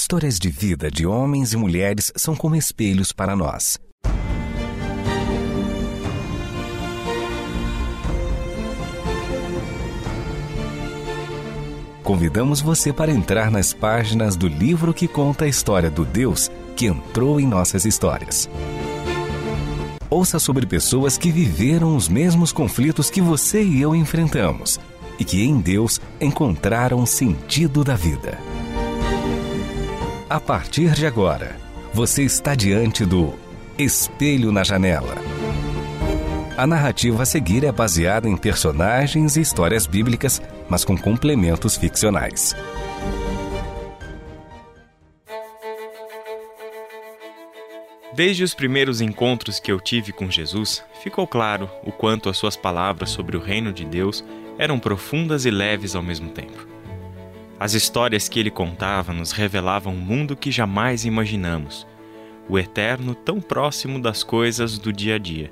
Histórias de vida de homens e mulheres são como espelhos para nós. Convidamos você para entrar nas páginas do livro que conta a história do Deus que entrou em nossas histórias. Ouça sobre pessoas que viveram os mesmos conflitos que você e eu enfrentamos e que em Deus encontraram sentido da vida. A partir de agora, você está diante do Espelho na Janela. A narrativa a seguir é baseada em personagens e histórias bíblicas, mas com complementos ficcionais. Desde os primeiros encontros que eu tive com Jesus, ficou claro o quanto as suas palavras sobre o reino de Deus eram profundas e leves ao mesmo tempo. As histórias que ele contava nos revelavam um mundo que jamais imaginamos, o eterno tão próximo das coisas do dia a dia.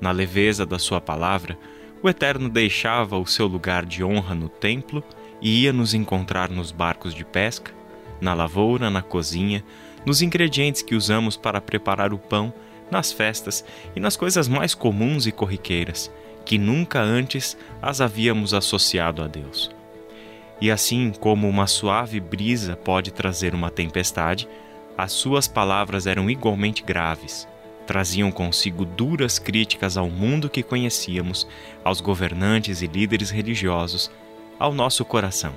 Na leveza da sua palavra, o Eterno deixava o seu lugar de honra no templo e ia nos encontrar nos barcos de pesca, na lavoura, na cozinha, nos ingredientes que usamos para preparar o pão, nas festas e nas coisas mais comuns e corriqueiras, que nunca antes as havíamos associado a Deus. E assim como uma suave brisa pode trazer uma tempestade, as suas palavras eram igualmente graves. Traziam consigo duras críticas ao mundo que conhecíamos, aos governantes e líderes religiosos, ao nosso coração,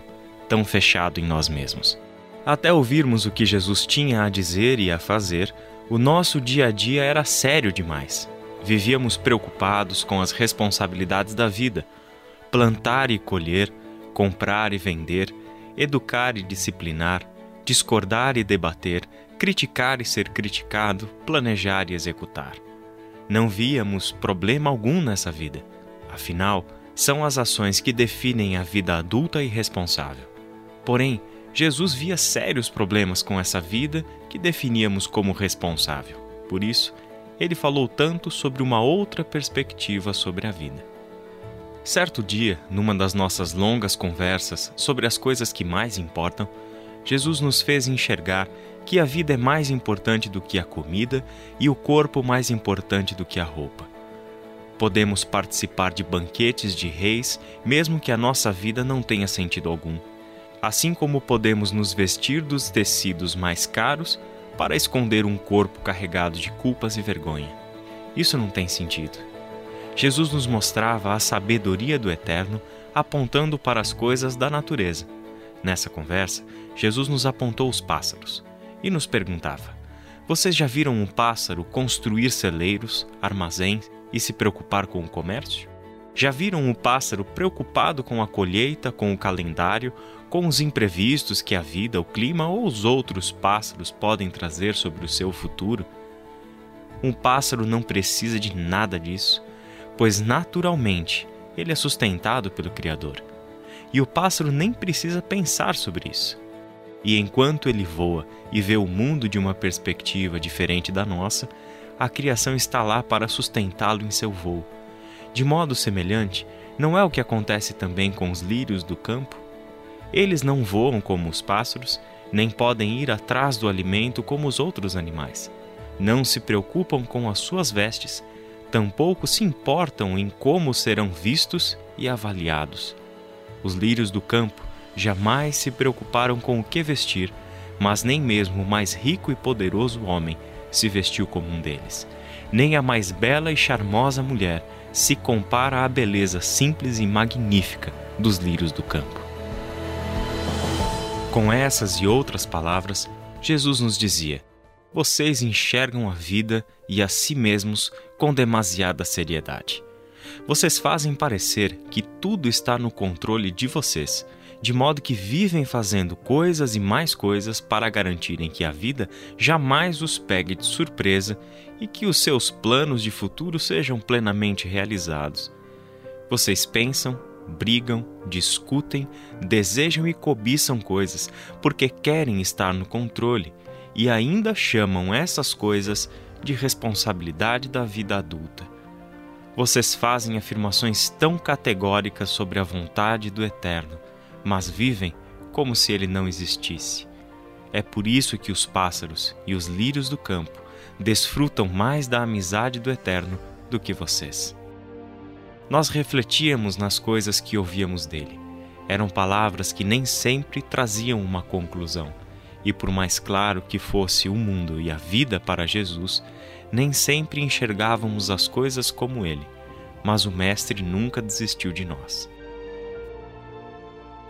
tão fechado em nós mesmos. Até ouvirmos o que Jesus tinha a dizer e a fazer, o nosso dia a dia era sério demais. Vivíamos preocupados com as responsabilidades da vida: plantar e colher, comprar e vender, educar e disciplinar, discordar e debater, criticar e ser criticado, planejar e executar. Não víamos problema algum nessa vida. Afinal, são as ações que definem a vida adulta e responsável. Porém, Jesus via sérios problemas com essa vida que definíamos como responsável. Por isso, ele falou tanto sobre uma outra perspectiva sobre a vida. Certo dia, numa das nossas longas conversas sobre as coisas que mais importam, Jesus nos fez enxergar que a vida é mais importante do que a comida e o corpo mais importante do que a roupa. Podemos participar de banquetes de reis, mesmo que a nossa vida não tenha sentido algum assim como podemos nos vestir dos tecidos mais caros para esconder um corpo carregado de culpas e vergonha. Isso não tem sentido. Jesus nos mostrava a sabedoria do Eterno apontando para as coisas da natureza. Nessa conversa, Jesus nos apontou os pássaros e nos perguntava: Vocês já viram um pássaro construir celeiros, armazéns e se preocupar com o comércio? Já viram um pássaro preocupado com a colheita, com o calendário, com os imprevistos que a vida, o clima ou os outros pássaros podem trazer sobre o seu futuro? Um pássaro não precisa de nada disso, pois naturalmente ele é sustentado pelo Criador. E o pássaro nem precisa pensar sobre isso. E enquanto ele voa e vê o mundo de uma perspectiva diferente da nossa, a criação está lá para sustentá-lo em seu voo de modo semelhante, não é o que acontece também com os lírios do campo? Eles não voam como os pássaros, nem podem ir atrás do alimento como os outros animais. Não se preocupam com as suas vestes, tampouco se importam em como serão vistos e avaliados. Os lírios do campo jamais se preocuparam com o que vestir, mas nem mesmo o mais rico e poderoso homem se vestiu como um deles. Nem a mais bela e charmosa mulher se compara à beleza simples e magnífica dos lírios do campo. Com essas e outras palavras, Jesus nos dizia: Vocês enxergam a vida e a si mesmos com demasiada seriedade. Vocês fazem parecer que tudo está no controle de vocês, de modo que vivem fazendo coisas e mais coisas para garantirem que a vida jamais os pegue de surpresa e que os seus planos de futuro sejam plenamente realizados. Vocês pensam, brigam, discutem, desejam e cobiçam coisas porque querem estar no controle e ainda chamam essas coisas de responsabilidade da vida adulta. Vocês fazem afirmações tão categóricas sobre a vontade do Eterno, mas vivem como se ele não existisse. É por isso que os pássaros e os lírios do campo desfrutam mais da amizade do Eterno do que vocês. Nós refletíamos nas coisas que ouvíamos dele. Eram palavras que nem sempre traziam uma conclusão, e por mais claro que fosse o mundo e a vida para Jesus, nem sempre enxergávamos as coisas como ele, mas o Mestre nunca desistiu de nós.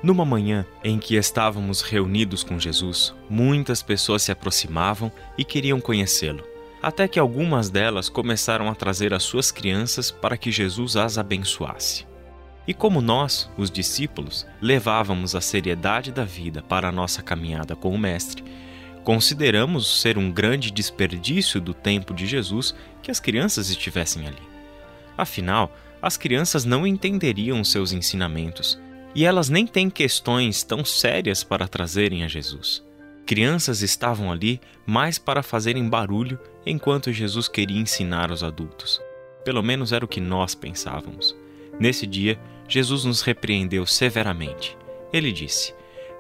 Numa manhã em que estávamos reunidos com Jesus, muitas pessoas se aproximavam e queriam conhecê-lo, até que algumas delas começaram a trazer as suas crianças para que Jesus as abençoasse. E como nós, os discípulos, levávamos a seriedade da vida para a nossa caminhada com o Mestre, consideramos ser um grande desperdício do tempo de Jesus que as crianças estivessem ali. Afinal, as crianças não entenderiam seus ensinamentos e elas nem têm questões tão sérias para trazerem a Jesus. Crianças estavam ali mais para fazerem barulho enquanto Jesus queria ensinar os adultos. Pelo menos era o que nós pensávamos. Nesse dia, Jesus nos repreendeu severamente. Ele disse: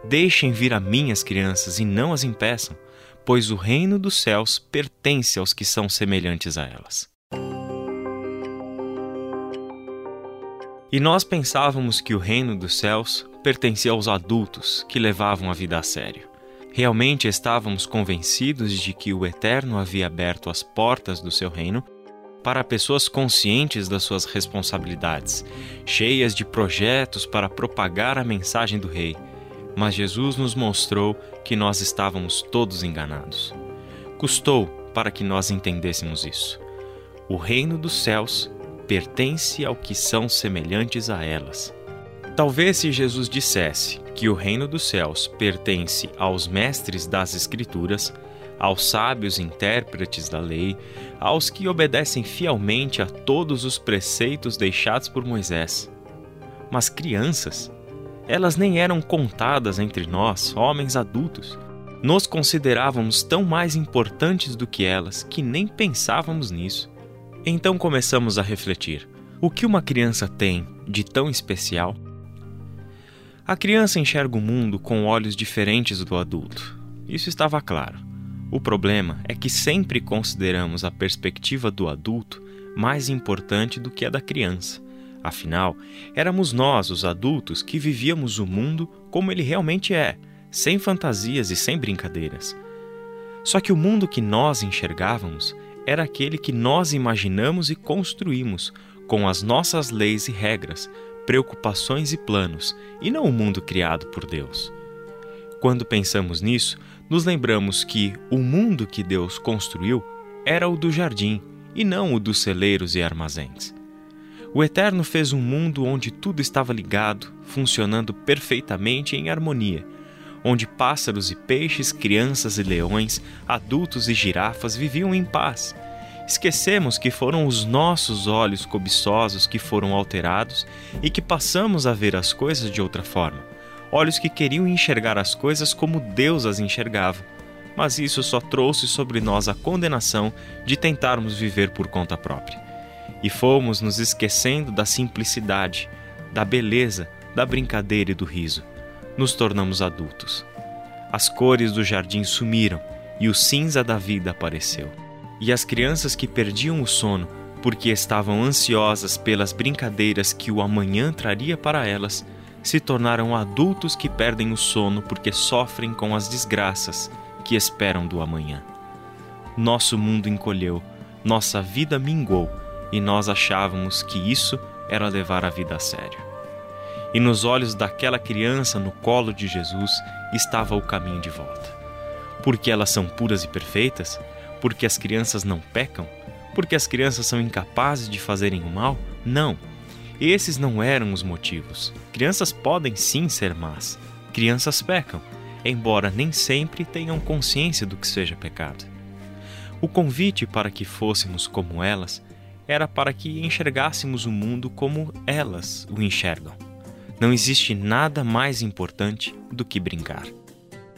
Deixem vir a mim as crianças e não as impeçam, pois o reino dos céus pertence aos que são semelhantes a elas. E nós pensávamos que o reino dos céus pertencia aos adultos que levavam a vida a sério. Realmente estávamos convencidos de que o Eterno havia aberto as portas do seu reino para pessoas conscientes das suas responsabilidades, cheias de projetos para propagar a mensagem do Rei. Mas Jesus nos mostrou que nós estávamos todos enganados. Custou para que nós entendêssemos isso. O reino dos céus pertence ao que são semelhantes a elas. Talvez se Jesus dissesse que o reino dos céus pertence aos mestres das Escrituras, aos sábios intérpretes da lei, aos que obedecem fielmente a todos os preceitos deixados por Moisés. Mas crianças, elas nem eram contadas entre nós, homens adultos. Nos considerávamos tão mais importantes do que elas que nem pensávamos nisso. Então começamos a refletir: o que uma criança tem de tão especial? A criança enxerga o mundo com olhos diferentes do adulto. Isso estava claro. O problema é que sempre consideramos a perspectiva do adulto mais importante do que a da criança. Afinal, éramos nós, os adultos, que vivíamos o mundo como ele realmente é, sem fantasias e sem brincadeiras. Só que o mundo que nós enxergávamos era aquele que nós imaginamos e construímos com as nossas leis e regras, preocupações e planos, e não o mundo criado por Deus. Quando pensamos nisso, nos lembramos que o mundo que Deus construiu era o do jardim e não o dos celeiros e armazéns. O Eterno fez um mundo onde tudo estava ligado, funcionando perfeitamente em harmonia onde pássaros e peixes, crianças e leões, adultos e girafas viviam em paz. Esquecemos que foram os nossos olhos cobiçosos que foram alterados e que passamos a ver as coisas de outra forma. Olhos que queriam enxergar as coisas como Deus as enxergava. Mas isso só trouxe sobre nós a condenação de tentarmos viver por conta própria. E fomos nos esquecendo da simplicidade, da beleza, da brincadeira e do riso nos tornamos adultos. As cores do jardim sumiram e o cinza da vida apareceu. E as crianças que perdiam o sono porque estavam ansiosas pelas brincadeiras que o amanhã traria para elas, se tornaram adultos que perdem o sono porque sofrem com as desgraças que esperam do amanhã. Nosso mundo encolheu, nossa vida mingou e nós achávamos que isso era levar a vida a sério. E nos olhos daquela criança no colo de Jesus estava o caminho de volta. Porque elas são puras e perfeitas? Porque as crianças não pecam? Porque as crianças são incapazes de fazerem o mal? Não. Esses não eram os motivos. Crianças podem sim ser más. Crianças pecam, embora nem sempre tenham consciência do que seja pecado. O convite para que fôssemos como elas era para que enxergássemos o mundo como elas o enxergam. Não existe nada mais importante do que brincar.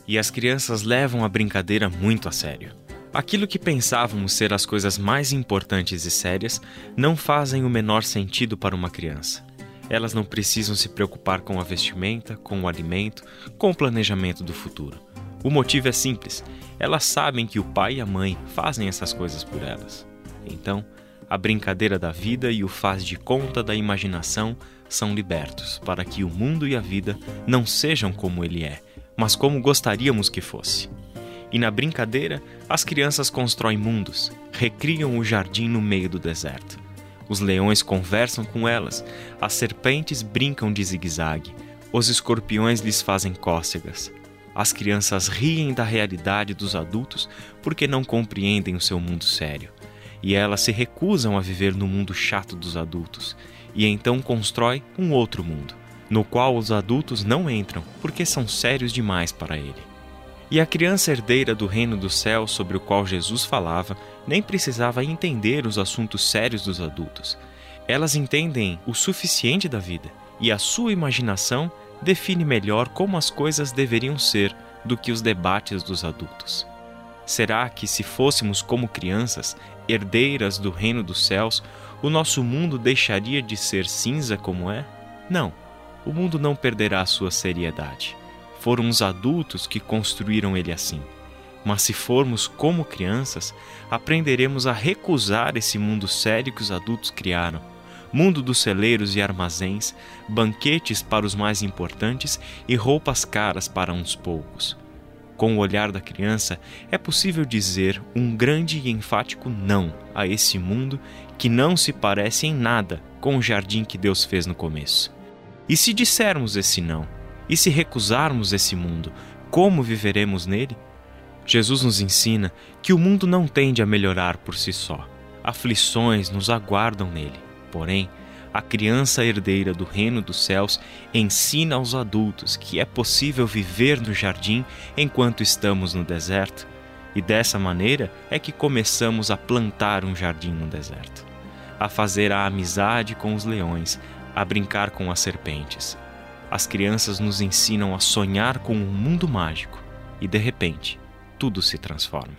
E as crianças levam a brincadeira muito a sério. Aquilo que pensávamos ser as coisas mais importantes e sérias não fazem o menor sentido para uma criança. Elas não precisam se preocupar com a vestimenta, com o alimento, com o planejamento do futuro. O motivo é simples: elas sabem que o pai e a mãe fazem essas coisas por elas. Então, a brincadeira da vida e o faz de conta da imaginação são libertos para que o mundo e a vida não sejam como ele é, mas como gostaríamos que fosse. E na brincadeira, as crianças constroem mundos, recriam o jardim no meio do deserto. Os leões conversam com elas, as serpentes brincam de zigue-zague, os escorpiões lhes fazem cócegas. As crianças riem da realidade dos adultos porque não compreendem o seu mundo sério. E elas se recusam a viver no mundo chato dos adultos, e então constrói um outro mundo, no qual os adultos não entram porque são sérios demais para ele. E a criança herdeira do reino do céu sobre o qual Jesus falava nem precisava entender os assuntos sérios dos adultos. Elas entendem o suficiente da vida e a sua imaginação define melhor como as coisas deveriam ser do que os debates dos adultos. Será que, se fôssemos como crianças, herdeiras do reino dos céus, o nosso mundo deixaria de ser cinza como é? Não, o mundo não perderá sua seriedade. Foram os adultos que construíram ele assim. Mas se formos como crianças, aprenderemos a recusar esse mundo sério que os adultos criaram. Mundo dos celeiros e armazéns, banquetes para os mais importantes e roupas caras para uns poucos. Com o olhar da criança, é possível dizer um grande e enfático não a esse mundo que não se parece em nada com o jardim que Deus fez no começo. E se dissermos esse não, e se recusarmos esse mundo, como viveremos nele? Jesus nos ensina que o mundo não tende a melhorar por si só. Aflições nos aguardam nele. Porém, a criança herdeira do reino dos céus ensina aos adultos que é possível viver no jardim enquanto estamos no deserto, e dessa maneira é que começamos a plantar um jardim no deserto, a fazer a amizade com os leões, a brincar com as serpentes, as crianças nos ensinam a sonhar com um mundo mágico e, de repente, tudo se transforma.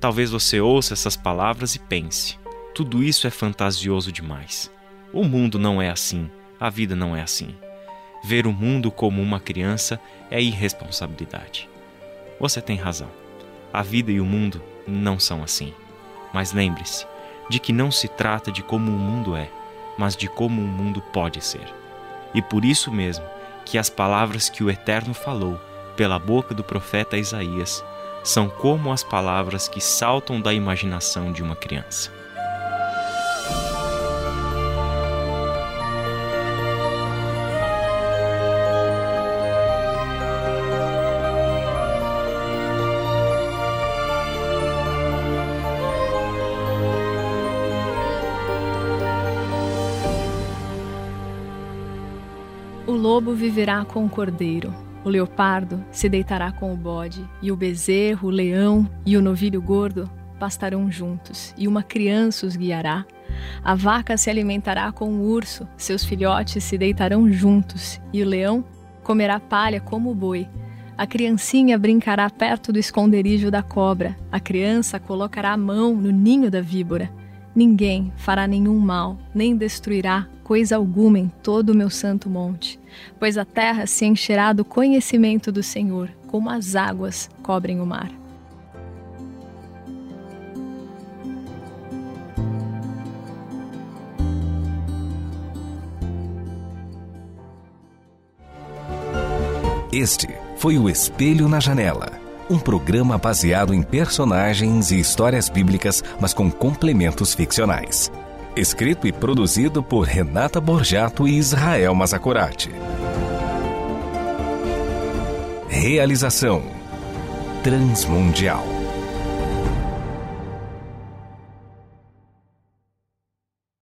Talvez você ouça essas palavras e pense: tudo isso é fantasioso demais. O mundo não é assim, a vida não é assim. Ver o mundo como uma criança é irresponsabilidade. Você tem razão. A vida e o mundo não são assim. Mas lembre-se de que não se trata de como o mundo é, mas de como o mundo pode ser. E por isso mesmo que as palavras que o Eterno falou pela boca do profeta Isaías são como as palavras que saltam da imaginação de uma criança. Lobo viverá com o cordeiro, o leopardo se deitará com o bode, e o bezerro, o leão e o novilho gordo pastarão juntos, e uma criança os guiará. A vaca se alimentará com o urso, seus filhotes se deitarão juntos, e o leão comerá palha como o boi. A criancinha brincará perto do esconderijo da cobra, a criança colocará a mão no ninho da víbora. Ninguém fará nenhum mal, nem destruirá coisa alguma em todo o meu santo monte, pois a terra se encherá do conhecimento do Senhor, como as águas cobrem o mar. Este foi o Espelho na Janela um programa baseado em personagens e histórias bíblicas, mas com complementos ficcionais. Escrito e produzido por Renata Borjato e Israel Mazacorati. Realização Transmundial.